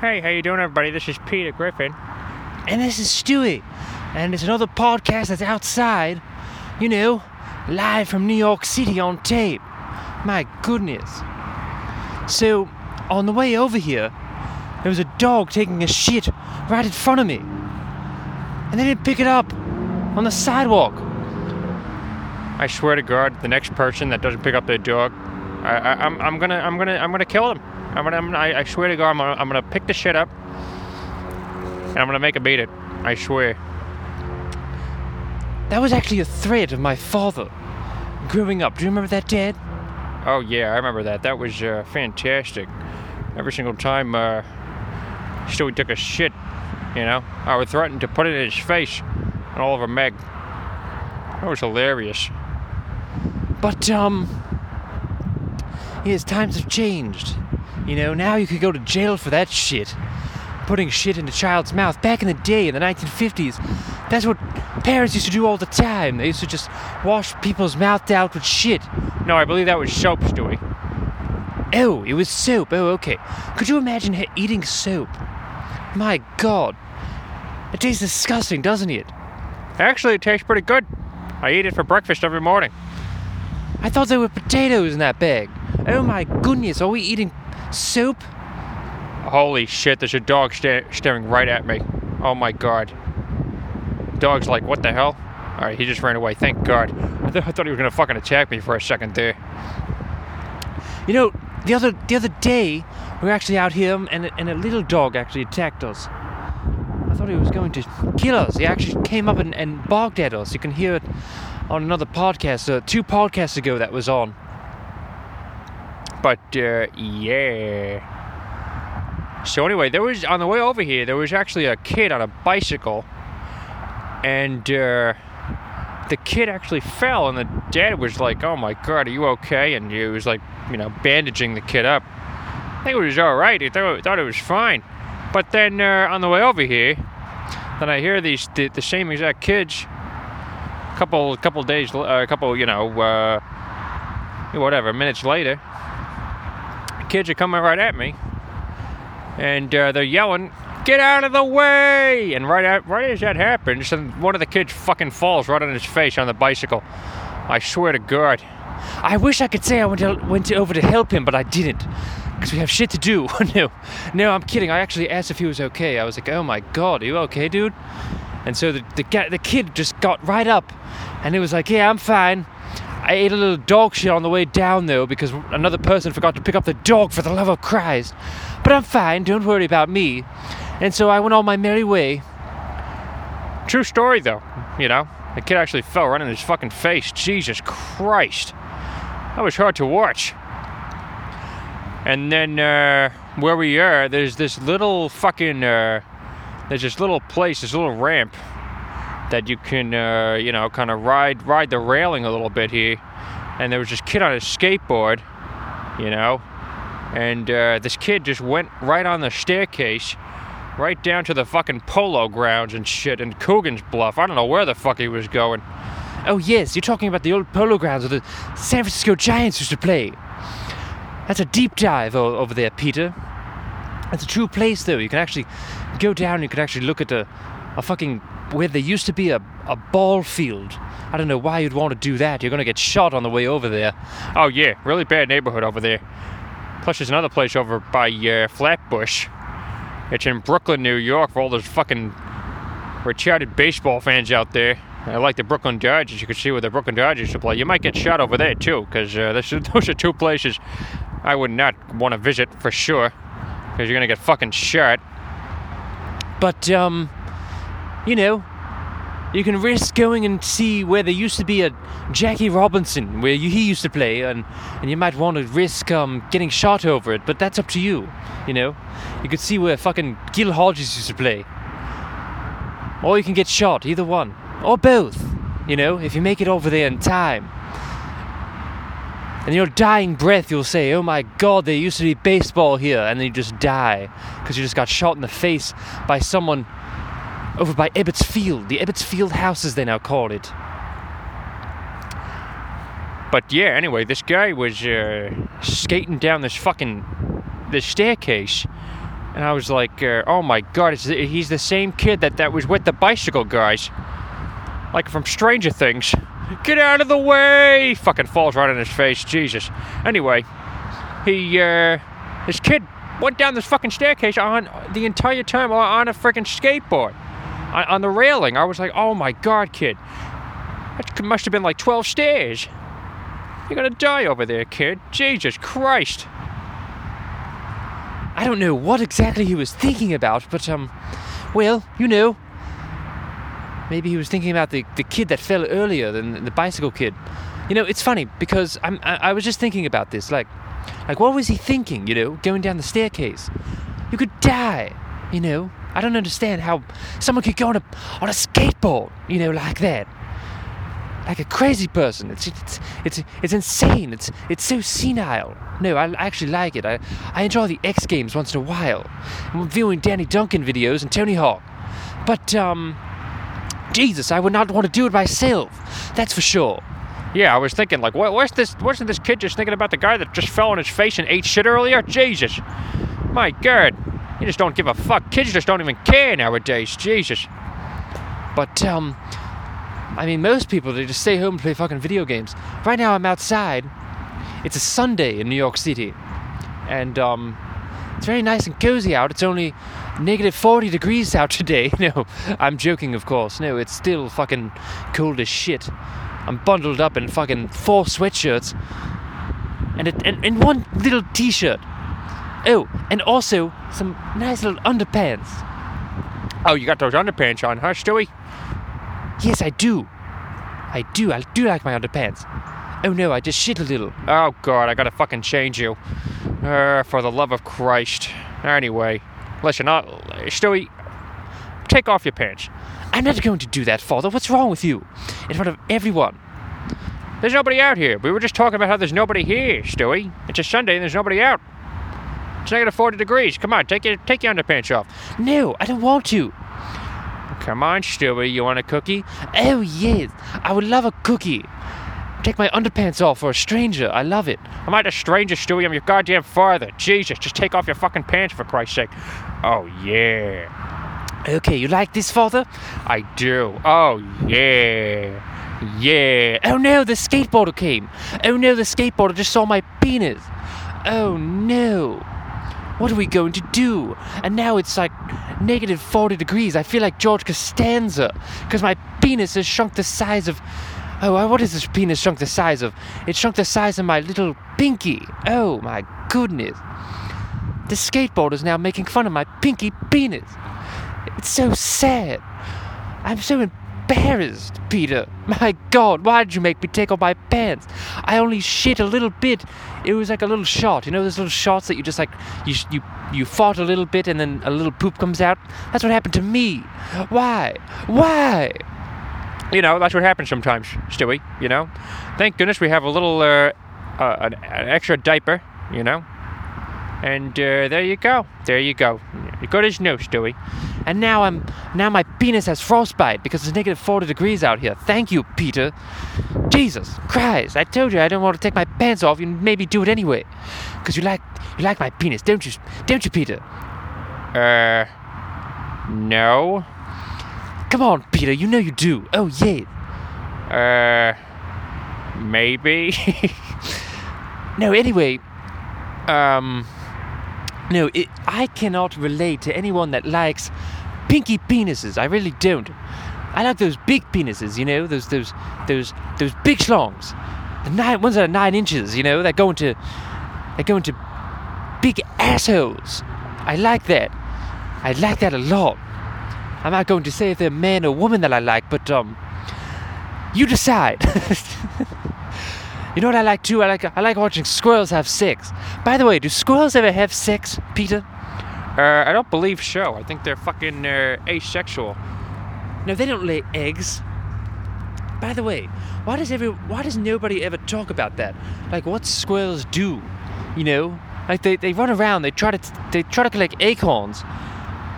Hey, how you doing, everybody? This is Peter Griffin. And this is Stewie. And it's another podcast that's outside, you know, live from New York City on tape. My goodness. So, on the way over here, there was a dog taking a shit right in front of me. And they didn't pick it up on the sidewalk. I swear to God, the next person that doesn't pick up their dog, I, I, I'm, I'm gonna, I'm gonna, I'm gonna kill them. I'm gonna, I'm, I, I swear to God, I'm gonna, I'm gonna pick the shit up, and I'm gonna make him beat it. I swear. That was actually a threat of my father growing up. Do you remember that, Dad? Oh yeah, I remember that. That was uh, fantastic. Every single time uh, Stewie took a shit, you know, I would threaten to put it in his face and all over Meg. That was hilarious. But, um, yes, times have changed. You know, now you could go to jail for that shit. Putting shit in a child's mouth. Back in the day, in the 1950s, that's what parents used to do all the time. They used to just wash people's mouth out with shit. No, I believe that was soap, Stewie. Oh, it was soap. Oh, okay. Could you imagine he- eating soap? My god. It tastes disgusting, doesn't it? Actually, it tastes pretty good. I eat it for breakfast every morning. I thought there were potatoes in that bag. Oh my goodness, are we eating soap? Holy shit, there's a dog sta- staring right at me. Oh my god. Dog's like, what the hell? Alright, he just ran away. Thank God. I, th- I thought he was gonna fucking attack me for a second there. You know, the other the other day we were actually out here and a, and a little dog actually attacked us. I thought he was going to kill us. He actually came up and, and barked at us. You can hear it on another podcast, uh, two podcasts ago that was on. But, uh, yeah. So, anyway, there was, on the way over here, there was actually a kid on a bicycle. And, uh, the kid actually fell, and the dad was like, "Oh my God, are you okay?" And he was like, you know, bandaging the kid up. I think it was all right. He thought, thought it was fine. But then uh, on the way over here, then I hear these the, the same exact kids. A couple couple days, a uh, couple you know, uh, whatever minutes later, kids are coming right at me, and uh, they're yelling, "Get out of the way!" And right at, right as that happens, one of the kids fucking falls right on his face on the bicycle. I swear to God. I wish I could say I went to, went to, over to help him, but I didn't. Because we have shit to do. no, no, I'm kidding. I actually asked if he was okay. I was like, oh my god, are you okay, dude? And so the, the, the kid just got right up and he was like, yeah, I'm fine. I ate a little dog shit on the way down though because another person forgot to pick up the dog for the love of Christ. But I'm fine, don't worry about me. And so I went on my merry way. True story, though. You know, the kid actually fell right in his fucking face. Jesus Christ. That was hard to watch. And then uh, where we are, there's this little fucking, uh, there's this little place, this little ramp that you can, uh, you know, kind of ride ride the railing a little bit here. And there was this kid on his skateboard, you know, and uh, this kid just went right on the staircase, right down to the fucking polo grounds and shit in Coogan's Bluff. I don't know where the fuck he was going. Oh yes, you're talking about the old polo grounds where the San Francisco Giants used to play. That's a deep dive o- over there, Peter. It's a true place, though. You can actually go down. You can actually look at a, a fucking where there used to be a, a ball field. I don't know why you'd want to do that. You're gonna get shot on the way over there. Oh yeah, really bad neighborhood over there. Plus, there's another place over by uh, Flatbush. It's in Brooklyn, New York, for all those fucking retarded baseball fans out there. I like the Brooklyn Dodgers. You can see where the Brooklyn Dodgers to play. You might get shot over there too, because uh, those are two places I would not want to visit for sure. Because you're gonna get fucking shot. But um, you know, you can risk going and see where there used to be a Jackie Robinson, where he used to play, and and you might want to risk um getting shot over it. But that's up to you. You know, you could see where fucking Gil Hodges used to play, or you can get shot. Either one, or both. You know, if you make it over there in time. In your dying breath, you'll say, Oh my god, there used to be baseball here, and then you just die because you just got shot in the face by someone over by Ebbets Field, the Ebbets Field House as they now call it. But yeah, anyway, this guy was uh, skating down this fucking this staircase, And I was like, uh, oh my god, it's, he's the same kid that, that was with the bicycle guys. Like from Stranger Things. Get out of the way! Fucking falls right on his face, Jesus. Anyway, he, uh, this kid went down this fucking staircase on the entire time on a freaking skateboard. On, the railing. I was like, oh my god, kid. That must have been like 12 stairs. You're gonna die over there, kid. Jesus Christ. I don't know what exactly he was thinking about, but um, well, you know, maybe he was thinking about the, the kid that fell earlier than the bicycle kid. You know, it's funny because I'm I, I was just thinking about this. Like, like what was he thinking? You know, going down the staircase, you could die. You know, I don't understand how someone could go on a on a skateboard. You know, like that. Like a crazy person. It's it's it's it's insane. It's it's so senile. No, I actually like it. I I enjoy the X Games once in a while. I'm viewing Danny Duncan videos and Tony Hawk. But um, Jesus, I would not want to do it myself. That's for sure. Yeah, I was thinking, like, what, what's this? Wasn't this kid just thinking about the guy that just fell on his face and ate shit earlier? Jesus. My God. You just don't give a fuck. Kids just don't even care nowadays. Jesus. But um, I mean, most people they just stay home and play fucking video games. Right now, I'm outside. It's a Sunday in New York City, and um, it's very nice and cozy out. It's only negative 40 degrees out today. No, I'm joking, of course. No, it's still fucking cold as shit. I'm bundled up in fucking four sweatshirts and, a, and, and one little t-shirt. Oh, and also some nice little underpants. Oh, you got those underpants on, huh, Stewie? Yes, I do. I do. I do like my underpants. Oh no, I just shit a little. Oh, God, I gotta fucking change you. Uh, for the love of Christ. Anyway, listen, uh, Stewie, take off your pants. I'm not going to do that, Father. What's wrong with you? In front of everyone. There's nobody out here. We were just talking about how there's nobody here, Stewie. It's a Sunday and there's nobody out. It's negative 40 degrees. Come on, take your, take your underpants off. No, I don't want to. Come on, Stewie, you want a cookie? Oh, yes. I would love a cookie. Take my underpants off for a stranger. I love it. I'm not a stranger, Stewie. I'm your goddamn father. Jesus, just take off your fucking pants for Christ's sake. Oh, yeah. Okay, you like this, Father? I do. Oh, yeah. Yeah. Oh no, the skateboarder came. Oh no, the skateboarder just saw my penis. Oh no. What are we going to do? And now it's like negative 40 degrees. I feel like George Costanza because my penis has shrunk the size of. Oh, uh, what is this penis shrunk the size of? It shrunk the size of my little pinky. Oh my goodness. The skateboarder's now making fun of my pinky penis. It's so sad. I'm so embarrassed, Peter. My God, why did you make me take off my pants? I only shit a little bit. It was like a little shot. You know those little shots that you just like you you you fart a little bit and then a little poop comes out. That's what happened to me. Why? Why? You know, that's what happens sometimes, Stewie, you know? Thank goodness we have a little, uh, uh an, an extra diaper, you know? And uh, there you go. There you go. Good as new, Stewie. And now I'm now my penis has frostbite because it's negative 40 degrees out here. Thank you, Peter. Jesus Christ! I told you I don't want to take my pants off. You maybe do it anyway, because you like you like my penis, don't you? Don't you, Peter? Uh, no. Come on, Peter. You know you do. Oh yeah. Uh, maybe. No, anyway. Um. No, it, I cannot relate to anyone that likes pinky penises. I really don't. I like those big penises, you know, those those those those big schlongs, the nine ones that are nine inches, you know, that go into that go into big assholes. I like that. I like that a lot. I'm not going to say if they're man or woman that I like, but um, you decide. you know what I like too? I like I like watching squirrels have sex. By the way, do squirrels ever have sex, Peter? Uh, I don't believe so. I think they're fucking uh, asexual. No, they don't lay eggs. By the way, why does every why does nobody ever talk about that? Like what squirrels do, you know? Like they, they run around, they try to they try to collect acorns,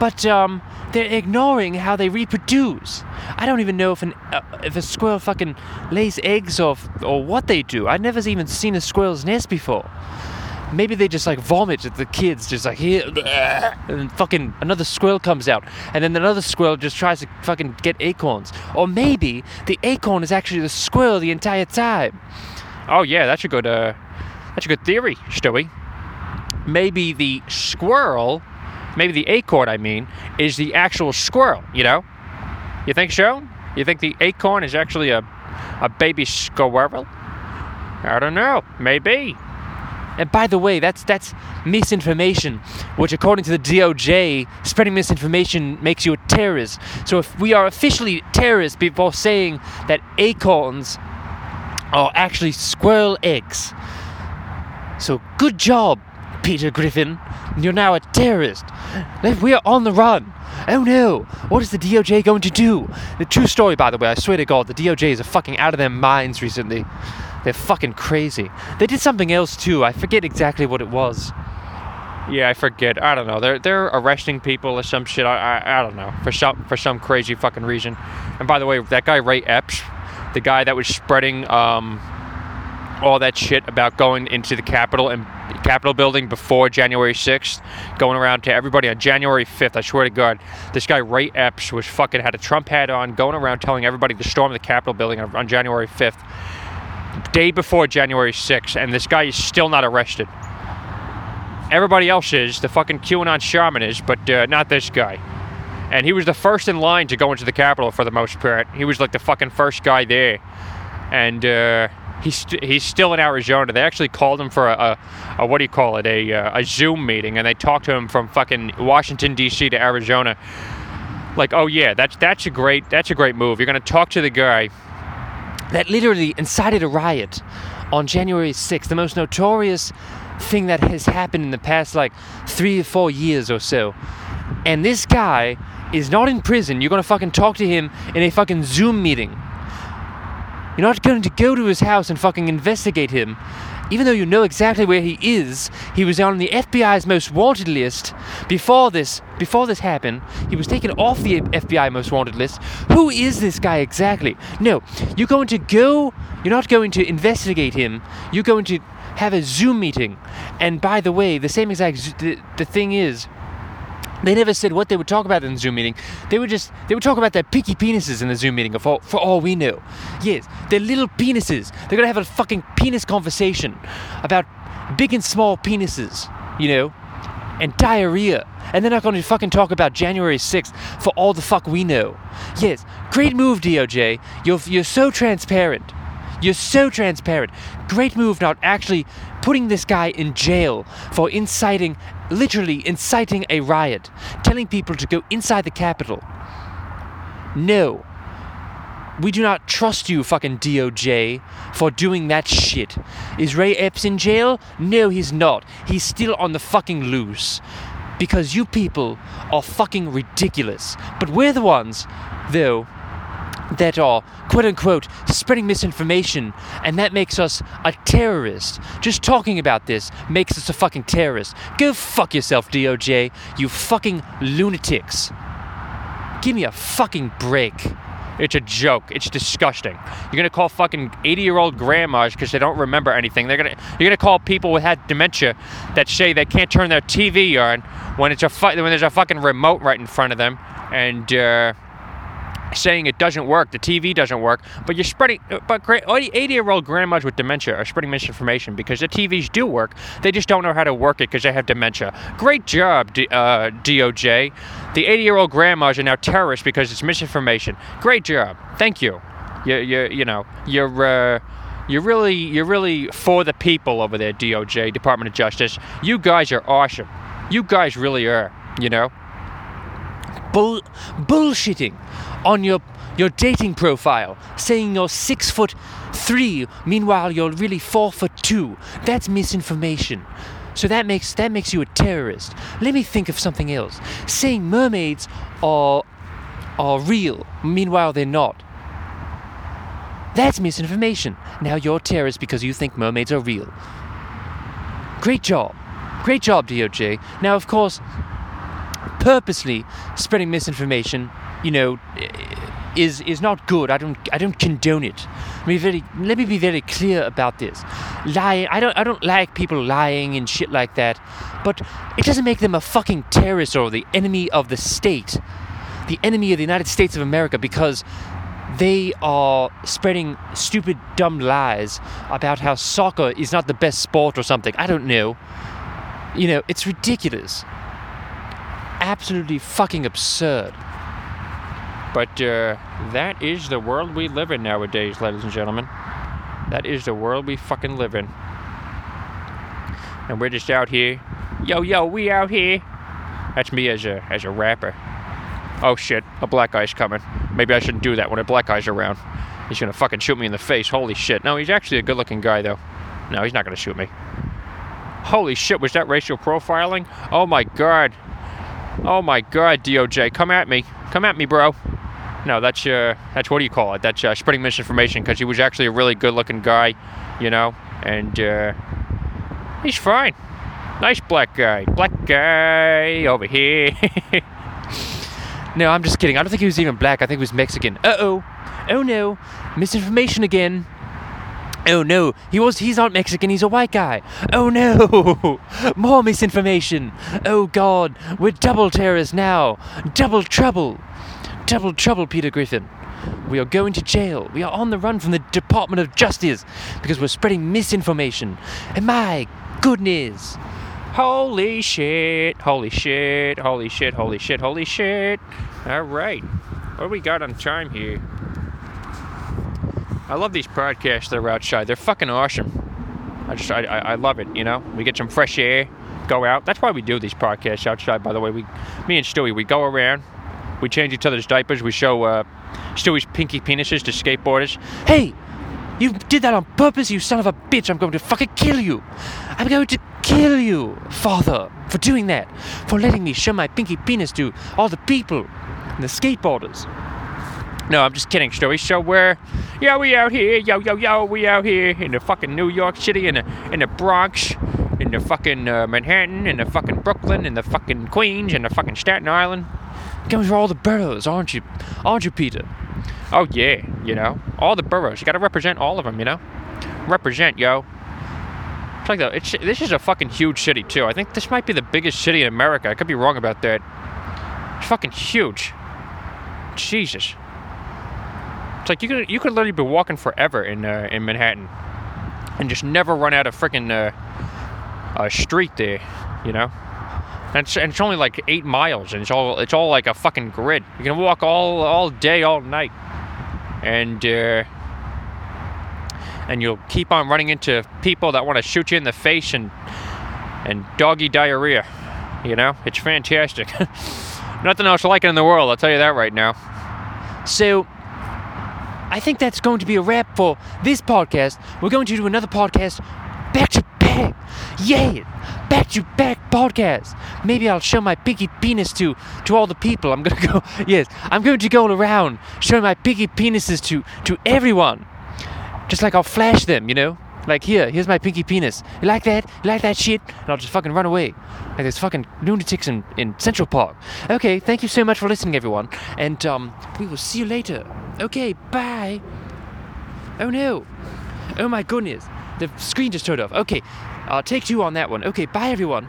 but um they're ignoring how they reproduce. I don't even know if an uh, if a squirrel fucking lays eggs or or what they do. I've never even seen a squirrel's nest before. maybe they just like vomit at the kids, just like here, and fucking another squirrel comes out, and then another squirrel just tries to fucking get acorns. Or maybe the acorn is actually the squirrel the entire time. Oh yeah, that's a good uh, that's a good theory, Stewie. Maybe the squirrel, maybe the acorn, I mean, is the actual squirrel. You know? You think so? You think the acorn is actually a a baby squirrel? I don't know. Maybe. And by the way, that's that's misinformation, which according to the DOJ, spreading misinformation makes you a terrorist. So if we are officially terrorists before saying that acorns are actually squirrel eggs. So good job, Peter Griffin. You're now a terrorist. We are on the run. Oh no! What is the DOJ going to do? The true story, by the way, I swear to God, the DOJ is fucking out of their minds recently. They're fucking crazy. They did something else too. I forget exactly what it was. Yeah, I forget. I don't know. They're they're arresting people or some shit. I, I I don't know for some for some crazy fucking reason. And by the way, that guy Ray Epps, the guy that was spreading um all that shit about going into the Capitol and Capitol building before January 6th, going around to everybody on January 5th. I swear to God, this guy Ray Epps was fucking had a Trump hat on, going around telling everybody to storm the Capitol building on, January 5th, day before January 6th, and this guy is still not arrested. Everybody else is, the fucking QAnon shaman is, but uh, not this guy. And he was the first in line to go into the Capitol for the most part. He was like the fucking first guy there. And uh, he's, st- he's still in Arizona. They actually called him for a, a, a what do you call it, a, uh, a Zoom meeting, and they talked to him from fucking Washington, D.C. to Arizona. Like, oh yeah, that's, that's, a great, that's a great move. You're to talk to the guy that literally incited a riot on January 6th, the most notorious thing that has happened in the past like three or four years or so. And this guy is not in prison. You're gonna fucking talk to him in a fucking Zoom meeting. You're not going to go to his house and fucking investigate him. Even though you know exactly where he is, he was on the FBI's most wanted list before this before this happened. He was taken off the FBI most wanted list. Who is this guy exactly? No, you're going to go you're not going to investigate him. You're going to have a Zoom meeting. And by the way, the same exact the, the thing is they never said what they would talk about in the Zoom meeting. They would just they would talk about their picky penises in the Zoom meeting for, for all we know. Yes, their little penises. They're gonna have a fucking penis conversation about big and small penises, you know, and diarrhea. And they're not gonna fucking talk about January 6th for all the fuck we know. Yes, great move, DOJ. You're you're so transparent. You're so transparent. Great move not actually putting this guy in jail for inciting, literally inciting a riot, telling people to go inside the Capitol. No. We do not trust you, fucking DOJ, for doing that shit. Is Ray Epps in jail? No, he's not. He's still on the fucking loose. Because you people are fucking ridiculous. But we're the ones, though, that are quote unquote spreading misinformation, and that makes us a terrorist. Just talking about this makes us a fucking terrorist. Go fuck yourself, DOJ, you fucking lunatics. Give me a fucking break. It's a joke. It's disgusting. You're gonna call fucking 80 year old grandmas because they don't remember anything. They're gonna you're gonna call people with had dementia that say they can't turn their TV on when it's a fu- when there's a fucking remote right in front of them and uh, saying it doesn't work. The TV doesn't work. But you're spreading. But 80 year old grandmas with dementia are spreading misinformation because the TVs do work. They just don't know how to work it because they have dementia. Great job, D- uh, DOJ. The 80 year old grandmas are now terrorists because it's misinformation. Great job. Thank you. You you you know you're. Uh, you're really, you're really for the people over there, DOJ, Department of Justice. You guys are awesome. You guys really are. You know. Bull- bullshitting on your your dating profile, saying you're six foot three, meanwhile you're really four foot two. That's misinformation. So that makes that makes you a terrorist. Let me think of something else. Saying mermaids are are real, meanwhile they're not. That's misinformation. Now you're a terrorist because you think mermaids are real. Great job. Great job, DOJ. Now, of course, purposely spreading misinformation, you know, is is not good. I don't I don't condone it. Let me very let me be very clear about this. lying. I don't I don't like people lying and shit like that. But it doesn't make them a fucking terrorist or the enemy of the state. The enemy of the United States of America because they are spreading stupid dumb lies about how soccer is not the best sport or something. I don't know. You know, it's ridiculous. Absolutely fucking absurd. But uh, that is the world we live in nowadays, ladies and gentlemen. That is the world we fucking live in. And we're just out here. Yo, yo, we out here. That's me as a as a rapper. Oh shit, a black guy's coming. Maybe I shouldn't do that when a black guy's around. He's gonna fucking shoot me in the face. Holy shit. No, he's actually a good looking guy though. No, he's not gonna shoot me. Holy shit, was that racial profiling? Oh my god. Oh my god, DOJ, come at me. Come at me, bro. No, that's uh, that's what do you call it? That's uh, spreading misinformation because he was actually a really good-looking guy, you know, and uh, he's fine. Nice black guy, black guy over here. No, I'm just kidding. I don't think he was even black. I think he was Mexican. Uh oh. Oh no. Misinformation again. Oh no, he was he's not Mexican, he's a white guy. Oh no. More misinformation. Oh god, we're double terrorists now. Double trouble. Double trouble, Peter Griffin. We are going to jail. We are on the run from the Department of Justice because we're spreading misinformation. And my goodness. Holy shit, holy shit, holy shit, holy shit, holy shit. All right. What do we got on time here? I love these podcasts that are outside. They're fucking awesome. I just, I, I, I love it, you know? We get some fresh air, go out. That's why we do these podcasts outside, by the way. We, me and Stewie, we go around, we change each other's diapers, we show uh, Stewie's pinky penises to skateboarders. Hey, you did that on purpose, you son of a bitch. I'm going to fucking kill you. I'm going to kill you, father, for doing that. For letting me show my pinky penis to all the people and the skateboarders. No, I'm just kidding, Stewie. So we're, yeah, we out here, yo, yo, yo, we out here in the fucking New York City, in the, in the Bronx, in the fucking uh, Manhattan, in the fucking Brooklyn, in the fucking Queens, in the fucking Staten Island. Going for all the boroughs, aren't you? Aren't you, Peter? Oh yeah, you know, all the boroughs. You gotta represent all of them, you know. Represent, yo. It's like the, it's this is a fucking huge city too. I think this might be the biggest city in America. I could be wrong about that. It's fucking huge. Jesus. It's like you could you could literally be walking forever in uh, in Manhattan, and just never run out of freaking uh, a street there, you know. And it's, and it's only like eight miles, and it's all it's all like a fucking grid. You can walk all all day, all night, and uh, and you'll keep on running into people that want to shoot you in the face and and doggy diarrhea. You know, it's fantastic. Nothing else like it in the world. I'll tell you that right now. So, I think that's going to be a wrap for this podcast. We're going to do another podcast back to back. Yeah, back to back podcast. Maybe I'll show my pinky penis to to all the people. I'm gonna go. Yes, I'm going to go around showing my pinky penises to to everyone. Just like I'll flash them, you know. Like here, here's my pinky penis. You like that? You like that shit? And I'll just fucking run away. Like those fucking lunatics in, in Central Park. Okay, thank you so much for listening, everyone. And um, we will see you later. Okay, bye. Oh no. Oh my goodness. The screen just turned off. Okay, uh, take two on that one. Okay, bye everyone.